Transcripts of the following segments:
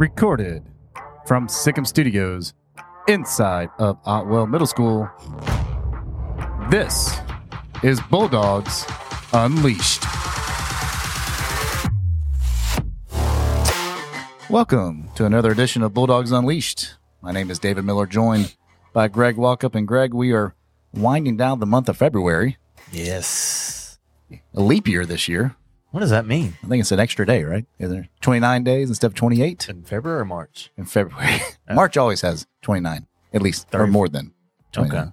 recorded from Sikkim Studios inside of Otwell Middle School. This is Bulldogs Unleashed. Welcome to another edition of Bulldogs Unleashed. My name is David Miller, joined by Greg Walkup. And Greg, we are winding down the month of February, Yes. a leap year this year. What does that mean? I think it's an extra day, right? Is there 29 days instead of 28 In February or March? in February? March always has 29, at least, or more than 29. Okay.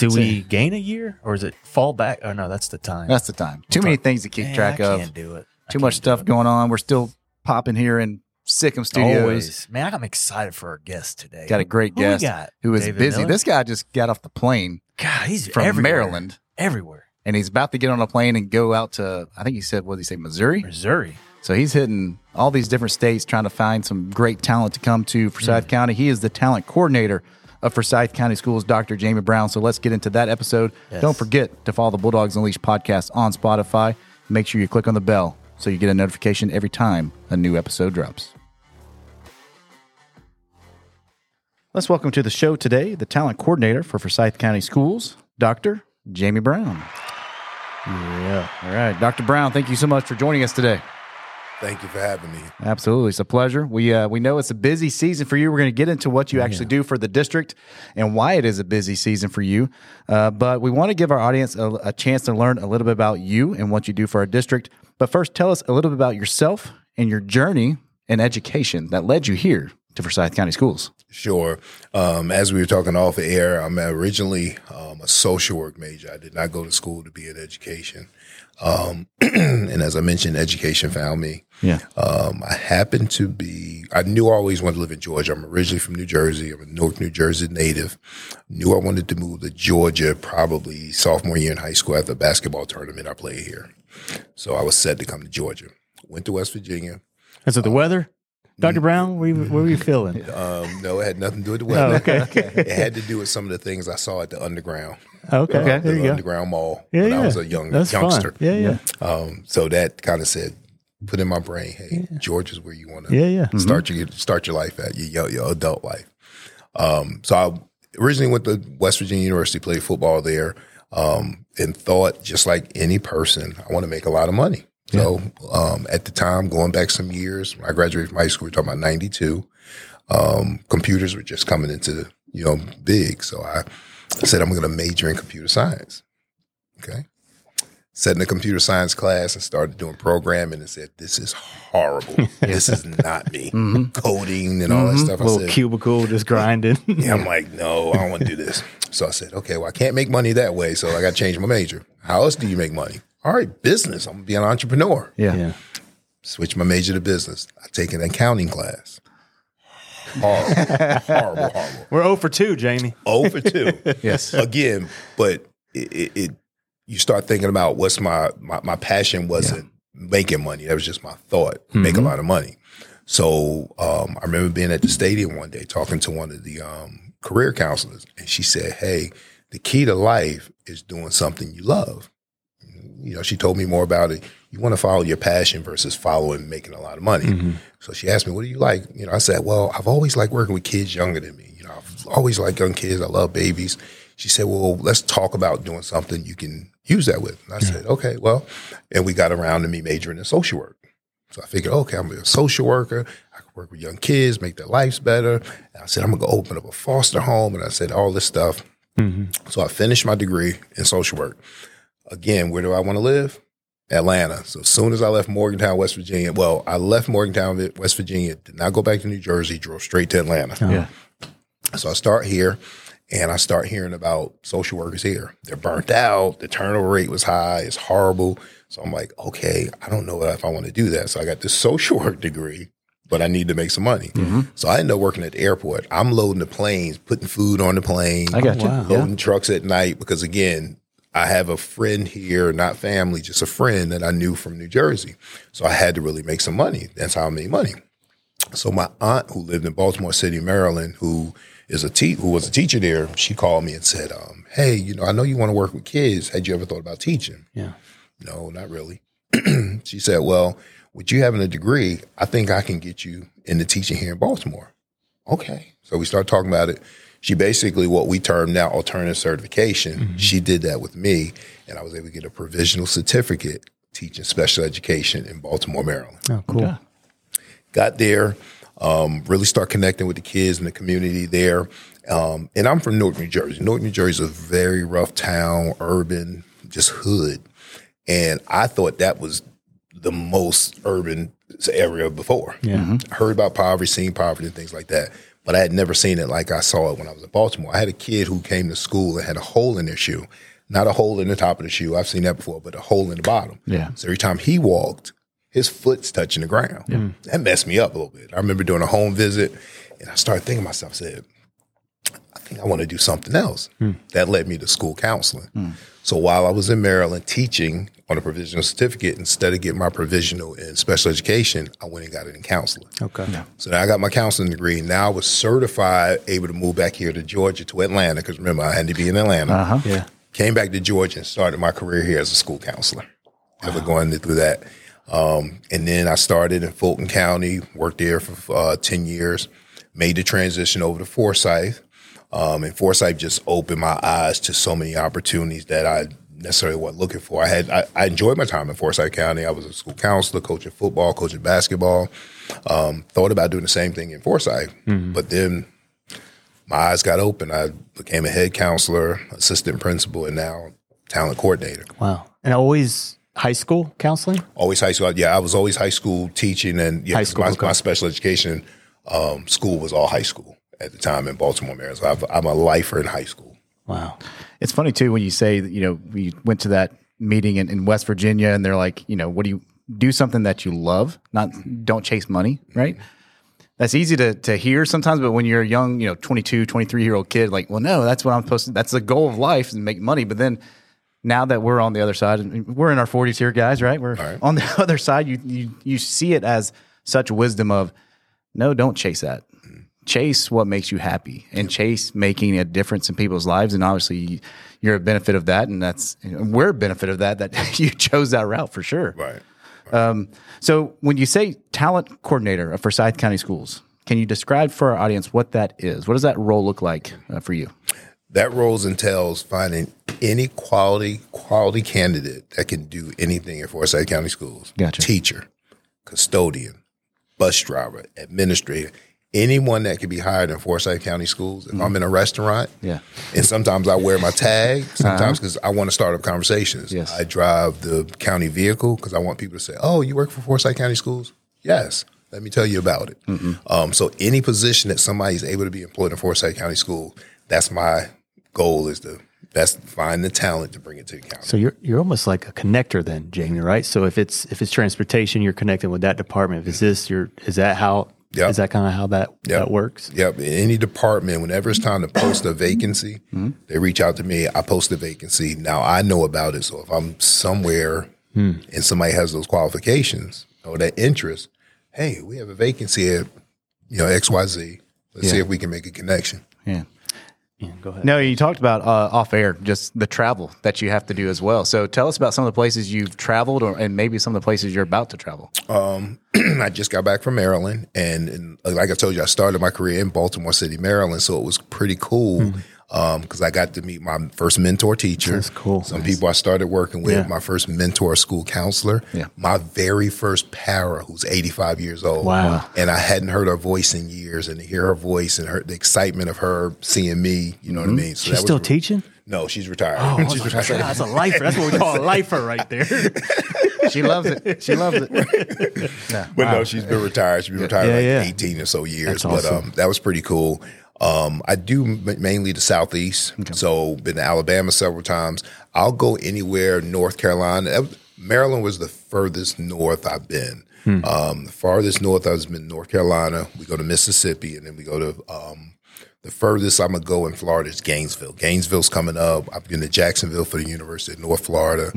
Do So- we gain a year or is it fall back? Oh, no, that's the time. That's the time. Too many things to keep Man, track I of. can't do it. I Too much stuff going on. We're still popping here in Sikkim Studios. Always. Man, I'm excited for our guest today. Got a great Who guest who is David busy. Miller? This guy just got off the plane God, he's from everywhere. Maryland, Everywhere. And he's about to get on a plane and go out to. I think he said, what did he say, Missouri? Missouri. So he's hitting all these different states trying to find some great talent to come to Forsyth hmm. County. He is the talent coordinator of Forsyth County Schools, Dr. Jamie Brown. So let's get into that episode. Yes. Don't forget to follow the Bulldogs Unleashed podcast on Spotify. Make sure you click on the bell so you get a notification every time a new episode drops. Let's welcome to the show today the talent coordinator for Forsyth County Schools, Dr. Jamie Brown. Yeah. All right, Dr. Brown, thank you so much for joining us today. Thank you for having me. Absolutely, it's a pleasure. We uh, we know it's a busy season for you. We're going to get into what you actually do for the district and why it is a busy season for you. Uh, but we want to give our audience a, a chance to learn a little bit about you and what you do for our district. But first, tell us a little bit about yourself and your journey in education that led you here to Forsyth County Schools. Sure. Um, as we were talking off the air, I'm originally um, a social work major. I did not go to school to be in education. Um, and as I mentioned, education found me. Yeah. Um, I happened to be, I knew I always wanted to live in Georgia. I'm originally from New Jersey. I'm a Newark, New Jersey native. Knew I wanted to move to Georgia probably sophomore year in high school at the basketball tournament I played here. So I was set to come to Georgia. Went to West Virginia. Is it the weather? Dr. Brown, where, you- where were you feeling? Um, no, it had nothing to do with the weather. Oh, okay. It had to do with some of the things I saw at the underground, Okay. Okay, There the you go. underground mall Yeah, when yeah. I was a young That's youngster. fun. Yeah, yeah. Um, so that kind of said, put in my brain, hey, Georgia's where you want to Yeah, yeah. start your start your life at your your, your adult life. Um, so I originally went to West Virginia University, played football there, um, and thought just like any person, I want to make a lot of money. So um, at the time, going back some years, when I graduated from high school, we're talking about '92. Um, computers were just coming into you know big, so I said I'm going to major in computer science. Okay. Sat in a computer science class and started doing programming and said, This is horrible. This is not me. Coding and all that stuff. I Little said, cubicle just grinding. yeah, I'm like, no, I don't want to do this. So I said, okay, well, I can't make money that way. So I got to change my major. How else do you make money? All right, business. I'm going to be an entrepreneur. Yeah. yeah. Switch my major to business. I take an accounting class. Horrible, horrible, horrible. We're 0 for 2, Jamie. Oh for two. Yes. Again, but it, it, it you start thinking about what's my my, my passion wasn't making money. That was just my thought. Make a lot of money. So um, I remember being at the stadium one day talking to one of the um, career counselors, and she said, "Hey, the key to life is doing something you love." You know, she told me more about it. You want to follow your passion versus following making a lot of money. Mm-hmm. So she asked me, "What do you like?" You know, I said, "Well, I've always liked working with kids younger than me. You know, I've always liked young kids. I love babies." She said, "Well, let's talk about doing something you can use that with." And I said, "Okay, well," and we got around to me majoring in social work. So I figured, okay, I'm a social worker. I can work with young kids, make their lives better. And I said, I'm gonna go open up a foster home, and I said all this stuff. Mm-hmm. So I finished my degree in social work. Again, where do I want to live? Atlanta. So as soon as I left Morgantown, West Virginia, well, I left Morgantown, West Virginia, did not go back to New Jersey, drove straight to Atlanta. Yeah. So I start here and I start hearing about social workers here. They're burnt out, the turnover rate was high, it's horrible. So I'm like, okay, I don't know if I want to do that. So I got this social work degree, but I need to make some money. Mm-hmm. So I end up working at the airport. I'm loading the planes, putting food on the plane, I got you. wow. Yeah. loading trucks at night because again, I have a friend here, not family, just a friend that I knew from New Jersey. So I had to really make some money. That's how I made money. So my aunt, who lived in Baltimore City, Maryland, who is a te- who was a teacher there, she called me and said, um, "Hey, you know, I know you want to work with kids. Had you ever thought about teaching?" Yeah. No, not really. she said, "Well, with you having a degree, I think I can get you into teaching here in Baltimore. Okay. So we start talking about it. She basically, what we term now alternative certification, Mm-hmm. she did that with me, and I was able to get a provisional certificate teaching special education in Baltimore, Maryland Oh, cool. got there, um, really start connecting with the kids and the community there. Um, and I'm from Newark, New Jersey. Newark, New Jersey is a very rough town, urban, just hood. And I thought that was the most urban area before. Yeah. I heard about poverty, seen poverty and things like that. But I had never seen it like I saw it when I was in Baltimore. I had a kid who came to school and had a hole in their shoe. Not a hole in the top of the shoe. I've seen that before, but a hole in the bottom. Yeah. So every time he walked, his foot's touching the ground. Yeah. That messed me up a little bit. I remember doing a home visit and I started thinking to myself, I said, I think want to do something else. That led me to school counseling. So while I was in Maryland teaching on a provisional certificate, instead of getting my provisional in special education, I went and got it in counseling. Okay. So now I got my counseling degree. Now I was certified, able to move back here to Georgia to Atlanta because remember I had to be in Atlanta. Uh huh. Yeah. Came back to Georgia and started my career here as a school counselor. Ever going through that, um, and then I started in Fulton County, worked there for uh, ten years. Made the transition over to Forsyth, um, and Forsyth just opened my eyes to so many opportunities that I necessarily wasn't looking for. I had I, I enjoyed my time in Forsyth County. I was a school counselor, coaching football, coaching basketball. Um, thought about doing the same thing in Forsyth, but then my eyes got open. I became a head counselor, assistant principal, and now talent coordinator. Wow. And always high school counseling? Always high school. Yeah, I was always high school teaching, and yeah, High school, my, okay. my special education um, school was all high school at the time in Baltimore, Maryland. So I've, I'm a lifer in high school. Wow. It's funny too when you say that, you know we went to that meeting in, in West Virginia and they're like you know what do you do something that you love not don't chase money right that's easy to to hear sometimes but when you're a young you know 22 23 year old kid like well no that's what I'm supposed to that's the goal of life is to make money but then now that we're on the other side and we're in our 40s here guys right we're Right. on the other side you, you you see it as such wisdom of no don't chase that chase what makes you happy and chase making a difference in people's lives. And obviously you're a benefit of that. And that's we're a benefit of that that you chose that route for sure. Right. so when you say talent coordinator of Forsyth County Schools can you describe for our audience what that is? What does that role look like uh, for you? That role entails finding any quality quality candidate that can do anything in Forsyth County Schools. Gotcha. Teacher, custodian, bus driver, administrator, anyone that can be hired in Forsyth County Schools. If I'm in a restaurant, yeah and sometimes I wear my tag, sometimes because I want to start up conversations. Yes. I drive the county vehicle because I want people to say, "Oh, you work for Forsyth County Schools?" Yes. Let me tell you about it. Um, so any position that somebody is able to be employed in Forsyth County School, that's my goal is to best find the talent to bring it to the county. So you're you're almost like a connector then, Jamie, right? So if it's if it's transportation, you're connecting with that department. If it's this, you're is that how Yep. is that kind of how that Yep. that works? Yep. In any department, whenever it's time to post a vacancy, mm-hmm. they reach out to me. I post a vacancy. Now I know about it. So if I'm somewhere hmm. and somebody has those qualifications or that interest, hey, we have a vacancy at you know X Y Z. Let's see if we can make a connection. yeah Yeah, go ahead. no you talked about uh, off air just the travel that you have to do as well so tell us about some of the places you've traveled or and maybe some of the places you're about to travel I just got back from Maryland, and, and like I told you, I started my career in Baltimore City, Maryland. So it was pretty cool because I got to meet my first mentor teacher. That's cool. Some Nice. people I started working with, Yeah. my first mentor school counselor, Yeah. my very first para, who's 85 years old. Wow. And I hadn't heard her voice in years, and to hear her voice and her the excitement of her seeing me, you know what I mean? So She's that still was, teaching? No, she's retired. Oh, she's like, retired. That's a lifer. That's what we call a lifer right there. she loves it she loves it Yeah. But no, she's been retired. She's been retired Yeah, like yeah. 18 or so years. That's but awesome. um, that was pretty cool. Um, I do m- mainly the Southeast. So been to Alabama several times. I'll go anywhere North Carolina. Maryland was the furthest north I've been. Hmm. Um, the farthest north I've been North Carolina. We go to Mississippi and then we go to um, the furthest I'm gonna go in Florida is Gainesville. Gainesville's coming up. I've been to Jacksonville for the University of North Florida.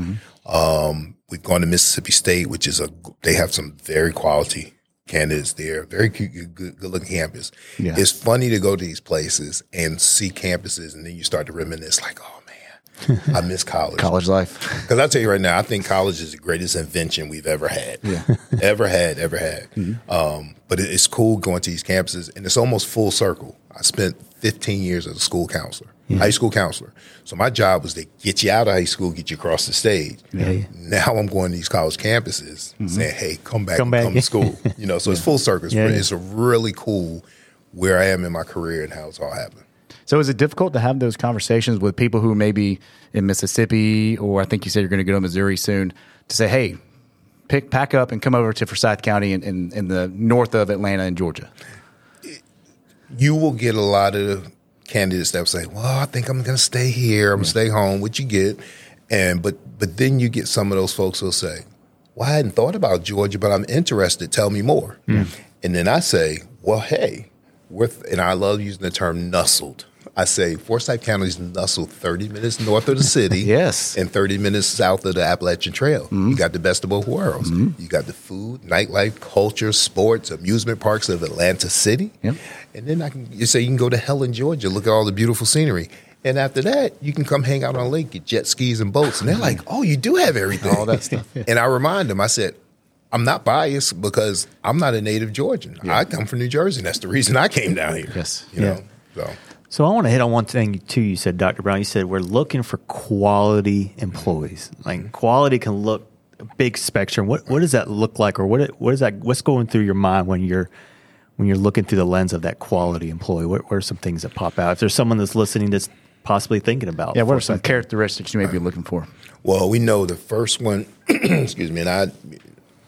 Um, we've gone to Mississippi State, which is a they have some very quality candidates there. Very cute, good, good, looking campus. Yeah. It's funny to go to these places and see campuses, and then you start to reminisce, like, oh man, I miss college. College life. Because I tell you right now, I think college is the greatest invention we've ever had. Yeah. ever had, ever had. Mm-hmm. Um, but it's cool going to these campuses, and it's almost full circle. I spent 15 years as a school counselor, yeah. high school counselor. So my job was to get you out of high school, get you across the stage. Yeah. Now I'm going to these college campuses mm-hmm. saying, hey, come back come, back. come to school. you know, so it's full circle. It's, it's a really cool where I am in my career and how it's all happened. So is it difficult to have those conversations with people who may be in Mississippi, or I think you said you're going to go to Missouri soon, to say, hey, pick pack up and come over to Forsyth County in, in, in the north of Atlanta and Georgia? You will get a lot of candidates that will say, "Well, I think I'm going to stay here. I'm going to stay home," What you get, and but but then you get some of those folks who'll say, "Well, I hadn't thought about Georgia, but I'm interested. Tell me more." Mm. And then I say, "Well, hey, with," and I love using the term "nuzzled." I say Forsyth County is nestled 30 minutes north of the city. yes. And 30 minutes south of the Appalachian Trail. Mm-hmm. You got the best of both worlds. Mm-hmm. You got the food, nightlife, culture, sports, amusement parks of Atlanta City. Yep. And then I can you say you can go to Helen, Georgia, look at all the beautiful scenery. And after that, you can come hang out on lake, get jet skis and boats. And they're like, oh, you do have everything. all that stuff. Yeah. And I remind them, I said, I'm not biased because I'm not a native Georgian. Yeah. I come from New Jersey. And that's the reason I came down here. Yes. You yeah. know, so. So I want to hit on one thing too. You said, Dr. Brown, you said we're looking for quality employees. Like mm-hmm. quality can look a big spectrum. What what does that look like, or what what is that? What's going through your mind when you're when you're looking through the lens of that quality employee? What, what are some things that pop out? If there's someone that's listening that's possibly thinking about, yeah, what are some characteristics you may be looking for? Well, we know the first one. excuse me, and I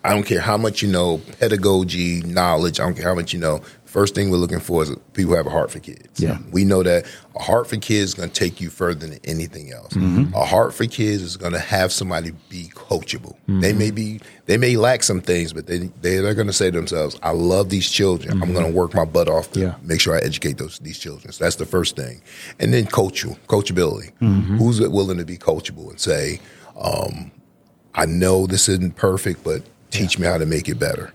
I don't care how much you know pedagogy knowledge. I don't care how much you know First thing we're looking for is people who have a heart for kids. Yeah. We know that a heart for kids is going to take you further than anything else. Mm-hmm. A heart for kids is going to have somebody be coachable. Mm-hmm. They may be, they may lack some things, but they, they are going to say to themselves, I love these children. Mm-hmm. I'm going to work my butt off to yeah. make sure I educate those these children. So that's the first thing. And then coachable, coachability. Mm-hmm. Who's willing to be coachable and say, um, I know this isn't perfect, but teach yeah. me how to make it better.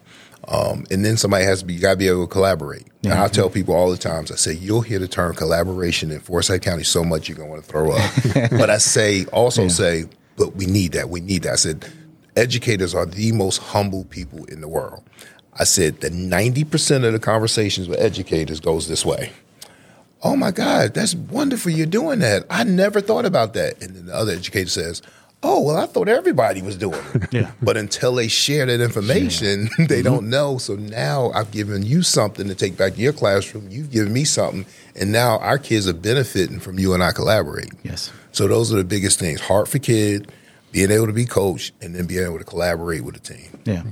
Um, and then somebody has to be, you got to be able to collaborate. And I tell people all the times, I say, you'll hear the term collaboration in Forsyth County so much you're going to want to throw up. but I say, also yeah. say, but we need that. We need that. I said, educators are the most humble people in the world. I said that 90% of the conversations with educators goes this way. Oh my God, that's wonderful you're doing that. I never thought about that. And then the other educator says, oh well i thought everybody was doing it. Yeah. but until they share that information yeah. they mm-hmm. don't know. So now i've given you something to take back to your classroom. You've given me something. And now our kids are benefiting from you and i collaborating. Yes. So those are the biggest things. Heart for kid being able to be coached and then being able to collaborate with a team. Yeah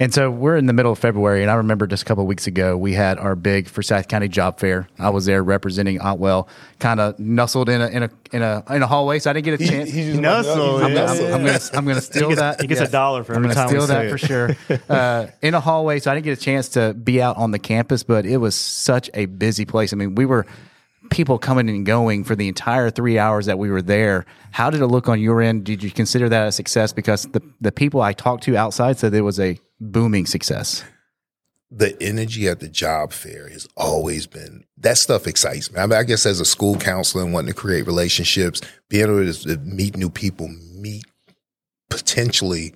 and so we're in the middle of February, and I remember just a couple of weeks ago we had our big Forsyth County Job Fair. I was there representing Otwell, kind of nuzzled in a in a in a in a hallway, so I didn't get a chance. He, he nuzzled. I'm, I'm, I'm, gonna I'm gonna steal he gets, that. He gets yes. a dollar for every I'm gonna steal that for sure. Uh, in a hallway, so I didn't get a chance to be out on the campus, but it was such a busy place. I mean, we were people coming and going for the entire three hours that we were there. How did it look on your end? Did you consider that a success? Because the the people I talked to outside said it was a booming success. The energy at the job fair has always been that stuff excites me. I, mean, I guess as a school counselor and wanting to create relationships, being able to meet new people, meet potentially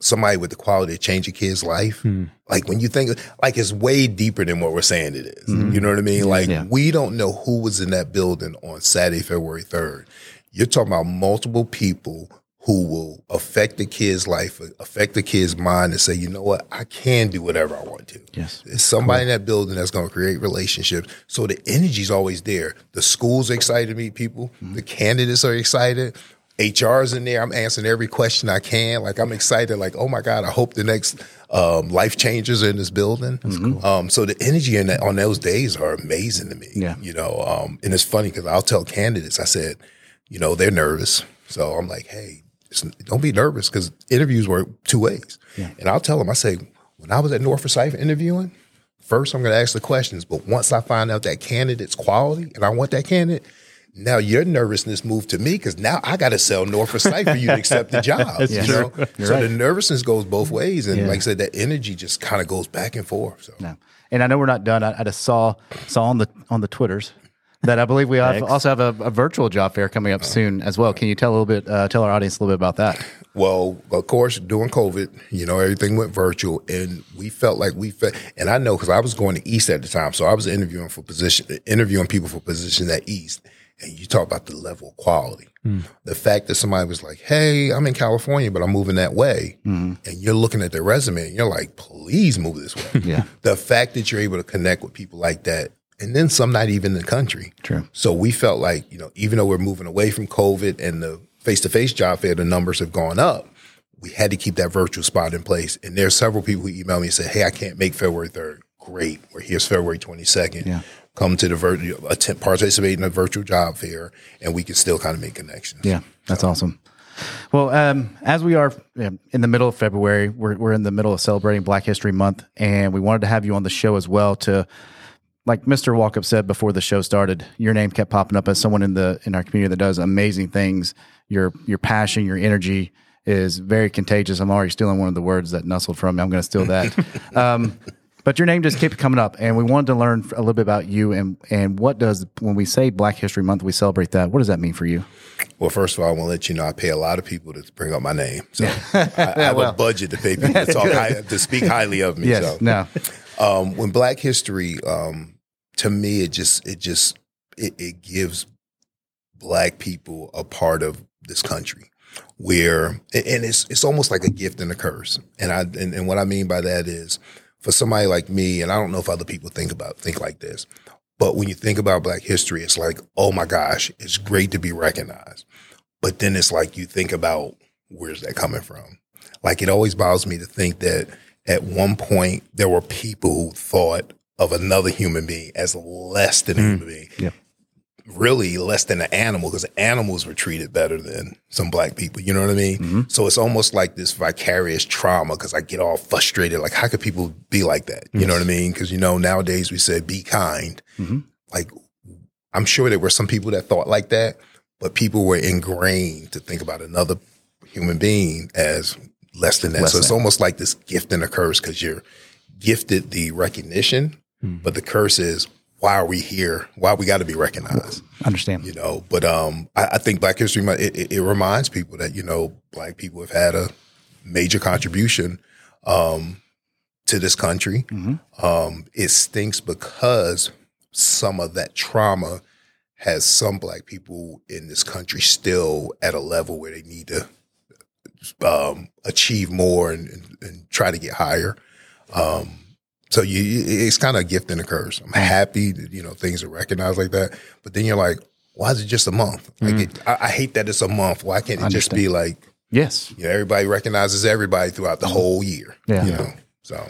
somebody with the quality to change a kid's life. Mm. Like when you think, like it's way deeper than what we're saying it is. Mm. You know what I mean? Like yeah. we don't know who was in that building on Saturday, February 3rd. You're talking about multiple people who will affect the kid's life, affect the kid's mind, and say, you know what, I can do whatever I want to. Yes, it's somebody cool. in that building that's going to create relationships. So the energy's always there. The school's excited to meet people. Mm-hmm. The candidates are excited. HR's in there. I'm answering every question I can. Like I'm excited. Like oh my god, I hope the next um, life changers are in this building. Cool. Um, so the energy in that, on those days are amazing to me. Yeah, you know, um, and it's funny because I'll tell candidates. I said, you know, they're nervous. So I'm like, hey, don't be nervous because interviews work two ways. Yeah. And I'll tell them, I say, when I was at North Forsyth interviewing, first I'm going to ask the questions, but once I find out that candidate's quality and I want that candidate, now your nervousness moved to me because now I got to sell North Forsyth for you to accept the job. You know? so right. the nervousness goes both ways, and yeah. like I said, that energy just kind of goes back and forth. So. And I know we're not done. I, I just saw saw on the on the twitters that I believe we have, also have a, a virtual job fair coming up uh, soon as well. Can you tell a little bit, uh, tell our audience a little bit about that? Well, of course, during COVID, you know, everything went virtual, and we felt like we felt. And I know because I was going to East at the time, so I was interviewing for position, interviewing people for positions at East. And you talk about the level of quality, mm. the fact that somebody was like, "Hey, I'm in California, but I'm moving that way," mm-hmm. and you're looking at their resume, and you're like, "Please move this way." Yeah. the fact that you're able to connect with people like that, and then some not even in the country. True. So we felt like, you know, even though we're moving away from COVID and the face to face job fair, the numbers have gone up, we had to keep that virtual spot in place. And there's several people who emailed me and said, Hey, I can't make February 3rd. Great. We're here's February 22nd. Yeah. Come to the virtual, attempt, participate in the virtual job fair, and we can still kind of make connections. Yeah, that's awesome. Well, um, as we are in the middle of February, we're, we're in the middle of celebrating Black History Month, and we wanted to have you on the show as well to, like Mr. Walkup said before the show started, your name kept popping up as someone in the in our community that does amazing things. Your your passion, your energy is very contagious. I'm already stealing one of the words that nestled from me. I'm going to steal that. um, but your name just kept coming up, and we wanted to learn a little bit about you and and what does when we say Black History Month, we celebrate that. What does that mean for you? Well, first of all, I want to let you know I pay a lot of people to bring up my name. So I, I have a budget to pay people to, talk high, to speak highly of me. Yes, so. no, um, when Black History, um, to me, it just it just it, it gives Black people a part of this country where, and it's it's almost like a gift and a curse. And I and, and what I mean by that is, for somebody like me, and I don't know if other people think about think like this, but when you think about Black History, it's like, oh my gosh, it's great to be recognized. But then it's like you think about where's that coming from? Like it always bothers me to think that at one point there were people who thought of another human being as less than a mm. human being. Yeah. Really less than an animal because animals were treated better than some black people. You know what I mean? Mm-hmm. So it's almost like this vicarious trauma because I get all frustrated. Like, how could people be like that? You know what I mean? Because, you know, nowadays we say be kind. Mm-hmm. Like, I'm sure there were some people that thought like that, but people were ingrained to think about another human being as less than that. Less so it's than. almost like this gift and a curse because you're gifted the recognition, but the curse is why are we here? Why we got to be recognized? I understand. You know, but um, I, I think Black History Month it, it, it reminds people that you know Black people have had a major contribution um, to this country. Um, it stinks because some of that trauma has some Black people in this country still at a level where they need to um, achieve more and, and, and try to get higher. Um, so you, you- it's kind of a gift and a curse. I'm happy that you know things are recognized like that, but then you're like, why is it just a month? Like mm. it, I, I hate that it's a month. Why can't it just be like Yes. you know everybody recognizes everybody throughout the mm. whole year? Yeah. you know. So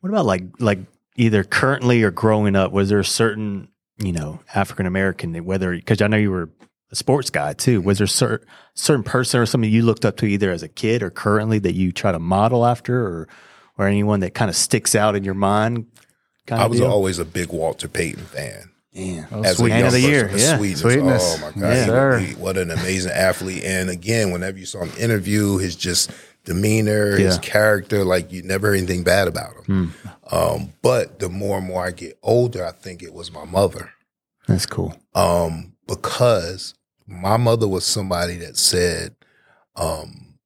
What about like like either currently or growing up? Was there a certain you know African American whether because I know you were a sports guy too? Was there certain certain person or something you looked up to either as a kid or currently that you try to model after, or or anyone that kind of sticks out in your mind? Kind I of was deal? always a big Walter Payton fan. yeah. as sweet. a Man young of the person, year, the yeah. sweetness. Sweetness. Oh my god, Yes, He- sir. he- what an amazing athlete! And again, whenever you saw him interview, his just demeanor, his character, like you never heard anything bad about him. Um, but the more and more I get older, I think it was my mother That's cool. um, because my mother was somebody that said, um,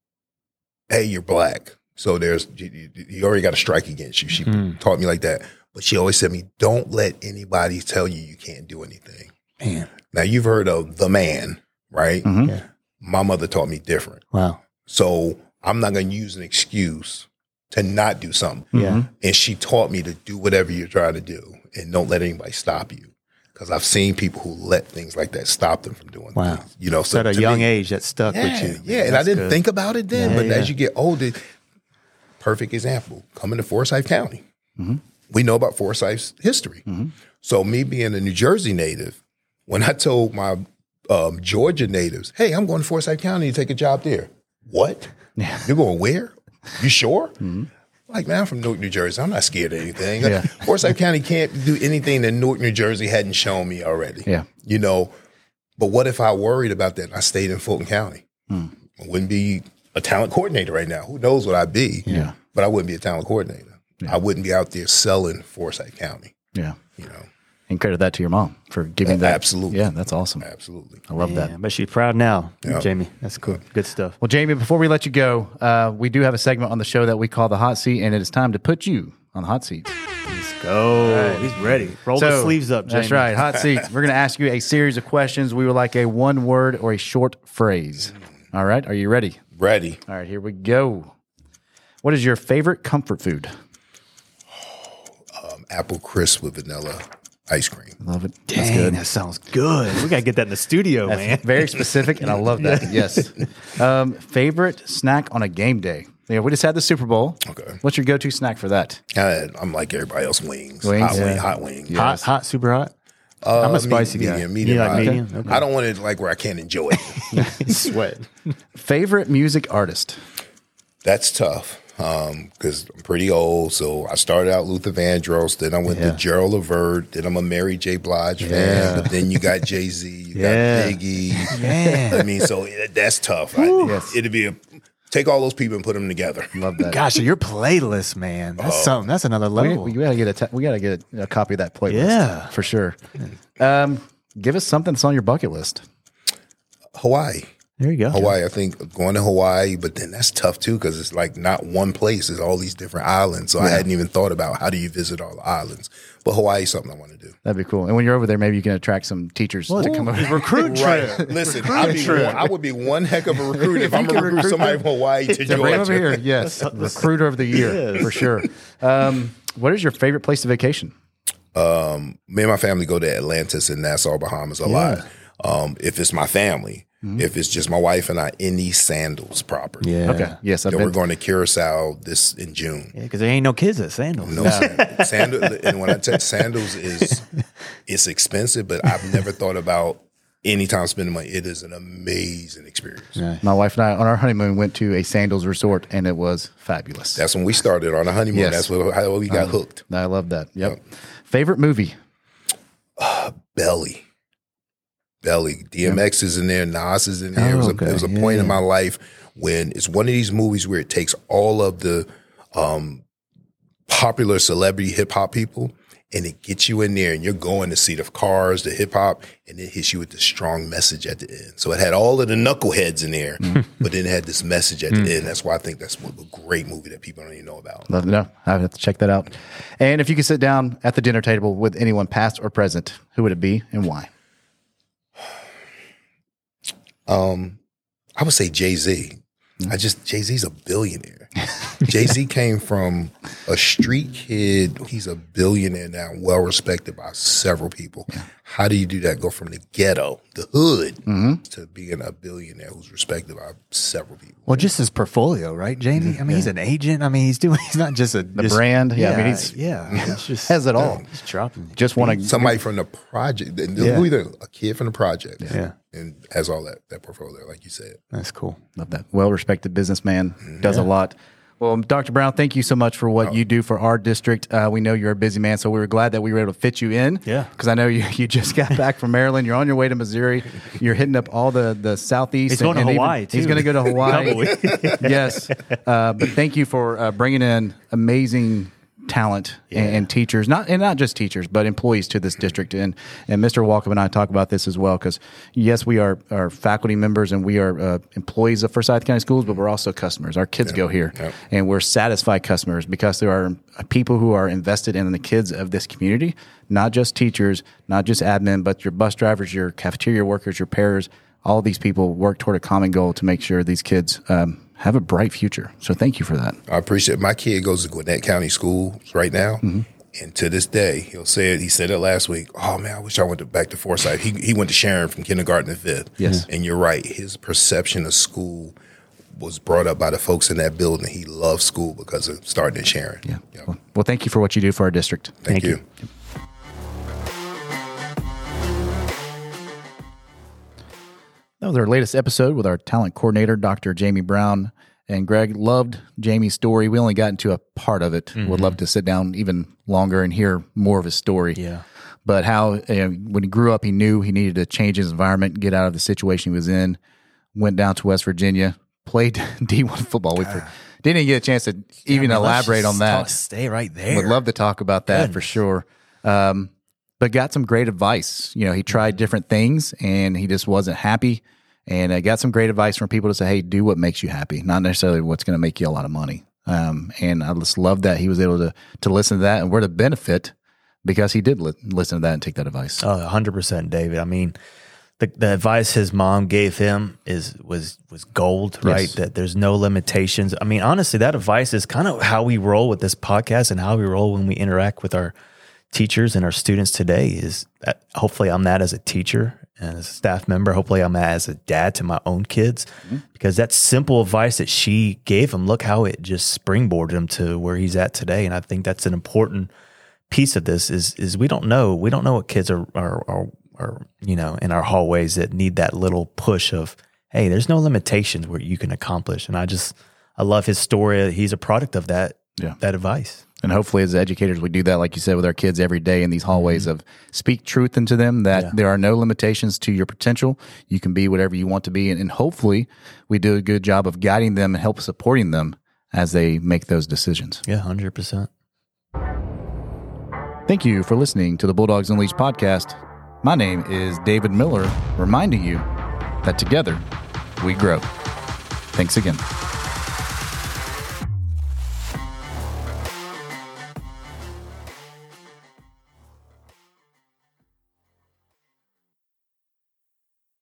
"Hey, you're black, so there's you, you- you already got a strike against you." She Mm. taught me like that, but she always said to me, "Don't let anybody tell you you can't do anything." Man, Now you've heard of the man, right? Mhm. Yeah. My mother taught me different, wow. so I'm not going to use an excuse to not do something. Yeah. And she taught me to do whatever you're trying to do and don't let anybody stop you. Because I've seen people who let things like that stop them from doing Wow. things. You know, So at a young me- age, that stuck yeah, with you. Yeah, and I didn't good. think about it then, Yeah, but yeah. as you get older, perfect example. Coming to Forsyth County, Mm-hmm. we know about Forsyth's history. So me being a New Jersey native, when I told my um, Georgia natives, "Hey, I'm going to Forsyth County to take a job there," what? You're going where? You sure? Like, man, I'm from Newark, New Jersey. I'm not scared of anything. Yeah. Forsyth County can't do anything that Newark, New Jersey hadn't shown me already. Yeah. You know, but what if I worried about that and I stayed in Fulton County? I wouldn't be a talent coordinator right now. Who knows what I'd be? Yeah. But I wouldn't be a talent coordinator. I wouldn't be out there selling Forsyth County, Yeah. you know. And credit that to your mom for giving that. absolutely. Yeah, that's awesome. Absolutely. I love that. Yeah, but she's proud now, Yeah. Jamie. That's cool. Good stuff. Well, Jamie, before we let you go, uh, we do have a segment on the show that we call the hot seat, and it is time to put you on the hot seat. Let's go. He's ready. Roll the sleeves up, Jamie. That's right. Hot seat. We're going to ask you a series of questions. We would like a one word or a short phrase. All right. Are you ready? Ready. All right. Here we go. What is your favorite comfort food? Um, apple crisp with vanilla ice cream. Love it. That's Dang, good. that sounds good. We got to get that in the studio, man. Very specific, and I love that. Yes. Um, favorite snack on a game day? Yeah, we just had the Super Bowl. Okay. What's your go-to snack for that? I, I'm like everybody else, wings. Wings? Hot, Yeah. wing, hot wings. Hot, hot, super hot. Uh, I'm a spicy guy. medium, Medium, You like hot. medium? Okay. I don't want it like where I can't enjoy it. Sweat. Favorite music artist? That's tough because I'm pretty old. So I started out Luther Vandross, then I went Yeah. to Gerald Levert, then I'm a Mary J. Blige fan, but then you got Jay Z, you Yeah. got Biggie. Man. I mean, so that's tough. I, Yes. It'd be a take all those people and put them together. Love that. Gosh, your playlist, man. That's something. That's another we, level. we gotta get a ta- we gotta get a, a copy of that playlist. Yeah. for sure. Um, give us something that's on your bucket list. Hawaii. There you go. Hawaii, I think going to Hawaii, but then that's tough too because it's like not one place; it's all these different islands. So I hadn't even thought about how do you visit all the islands. But Hawaii is something I want to do. That'd be cool. And when you're over there, maybe you can attract some teachers to come over. Recruit Right. Listen, I'd be one, I would be one heck of a recruit if I'm going to recruit somebody from Hawaii to Yeah, bring 'em over here. Yes, recruiter of the year for sure. Um, what is your favorite place to vacation? Me and my family go to Atlantis and Nassau, Bahamas a lot. Um, if it's my family, Mm-hmm. if it's just my wife and I in these sandals property. Yeah. Okay. Yes, I've Then we're going to Curacao this in June. Yeah, because there ain't no kids at Sandals. No sandals. Sandal, and when I tell sandals is it's expensive, but I've never thought about anytime spending money. It is an amazing experience. My wife and I on our honeymoon went to a sandals resort, and it was fabulous. That's when we started on a honeymoon. Yes. That's what, how we got hooked. I love that. Yep. Favorite movie? Uh, Belly. Belly. DMX is in there. Nas is in there. it was a, okay. it was a point in my life when it's one of these movies where it takes all of the um, popular celebrity hip hop people and it gets you in there and you're going to see the cars, the hip hop, and it hits you with the strong message at the end. So it had all of the knuckleheads in there, but then it had this message at the end. That's why I think that's a great movie that people don't even know about. Love to know. I have to check that out. And if you could sit down at the dinner table with anyone, past or present, who would it be and why? Um, I would say Jay Z. I just Jay Z's a billionaire. Jay Z came from a street kid. He's a billionaire now, well respected by several people. How do you do that? Go from the ghetto, the hood, mm-hmm. to being a billionaire who's respected by several people. Well, just his portfolio, right, Jamie? Mm-hmm. I mean, he's an agent. I mean, he's doing. He's not just a The brand. Yeah, I mean, he's yeah. It's just has it all. He's dropping. Just want to Somebody from the project, Yeah. who either a kid from the project, Yeah. and has all that that portfolio, like you said. That's cool. Love that. Well respected businessman, does a lot. Well, Dr. Brown, thank you so much for Oh. what you do for our district. Uh, we know you're a busy man, so we were glad that we were able to fit you in. Yeah. Because I know you, you just got back from Maryland. You're on your way to Missouri. You're hitting up all the, the southeast. He's going to and even- Hawaii, He's going to go to Hawaii. Yes. Uh, but thank you for uh, bringing in amazing talent and, and teachers, not and not just teachers, but employees to this district. And and Mr. Walkup and I talk about this as well because yes, we are are faculty members and we are uh, employees of Forsyth County Schools, but we're also customers. Our kids go here, and we're satisfied customers because there are people who are invested in the kids of this community, not just teachers, not just admin, but your bus drivers, your cafeteria workers, your paras. All these people work toward a common goal to make sure these kids um, have a bright future. So thank you for that. I appreciate it. my kid goes to Gwinnett County Schools right now. Mm-hmm. And to this day, he'll say it. He said it last week. Oh man, I wish I went to, back to Forsyth. He he went to Sharon from kindergarten to fifth. Yes. and you're right. His perception of school was brought up by the folks in that building. He loves school because of starting in Sharon. Yeah. Well, well, thank you for what you do for our district. Thank, Thank you. you. That was our latest episode with our talent coordinator, Dr. Jamie Brown. And Greg loved Jamie's story. We only got into a part of it. Would love to sit down even longer and hear more of his story. Yeah. But how, uh, when he grew up, he knew he needed to change his environment, get out of the situation he was in. Went down to West Virginia, played D1 football. We didn't even get a chance to even I mean, elaborate on that. talk- stay right there. Would love to talk about that for sure. Um, but got some great advice. You know, he tried different things and he just wasn't happy. And I got some great advice from people to say, hey, do what makes you happy, not necessarily what's going to make you a lot of money. Um, and I just love that he was able to to listen to that and we're to benefit because he did li- listen to that and take that advice. Oh, 100%, David. I mean, the, the advice his mom gave him is was was gold, right? Yes. That there's no limitations. I mean, honestly, that advice is kind of how we roll with this podcast and how we roll when we interact with our teachers and our students today. Is that hopefully I'm that as a teacher and as a staff member. Hopefully I'm that as a dad to my own kids mm-hmm. because that simple advice that she gave him, look how it just springboarded him to where he's at today. And I think that's an important piece of this is is we don't know we don't know what kids are are are, are you know in our hallways that need that little push of hey there's no limitations where you can accomplish and I just I love his story he's a product of that Yeah. that advice And hopefully, as educators, we do that, like you said, with our kids every day in these hallways mm-hmm. of speak truth into them that Yeah. there are no limitations to your potential. You can be whatever you want to be. And, and hopefully, we do a good job of guiding them and help supporting them as they make those decisions. yeah 100% Thank you for listening to the Bulldogs Unleashed podcast. My name is David Miller, reminding you that together we grow. Thanks again.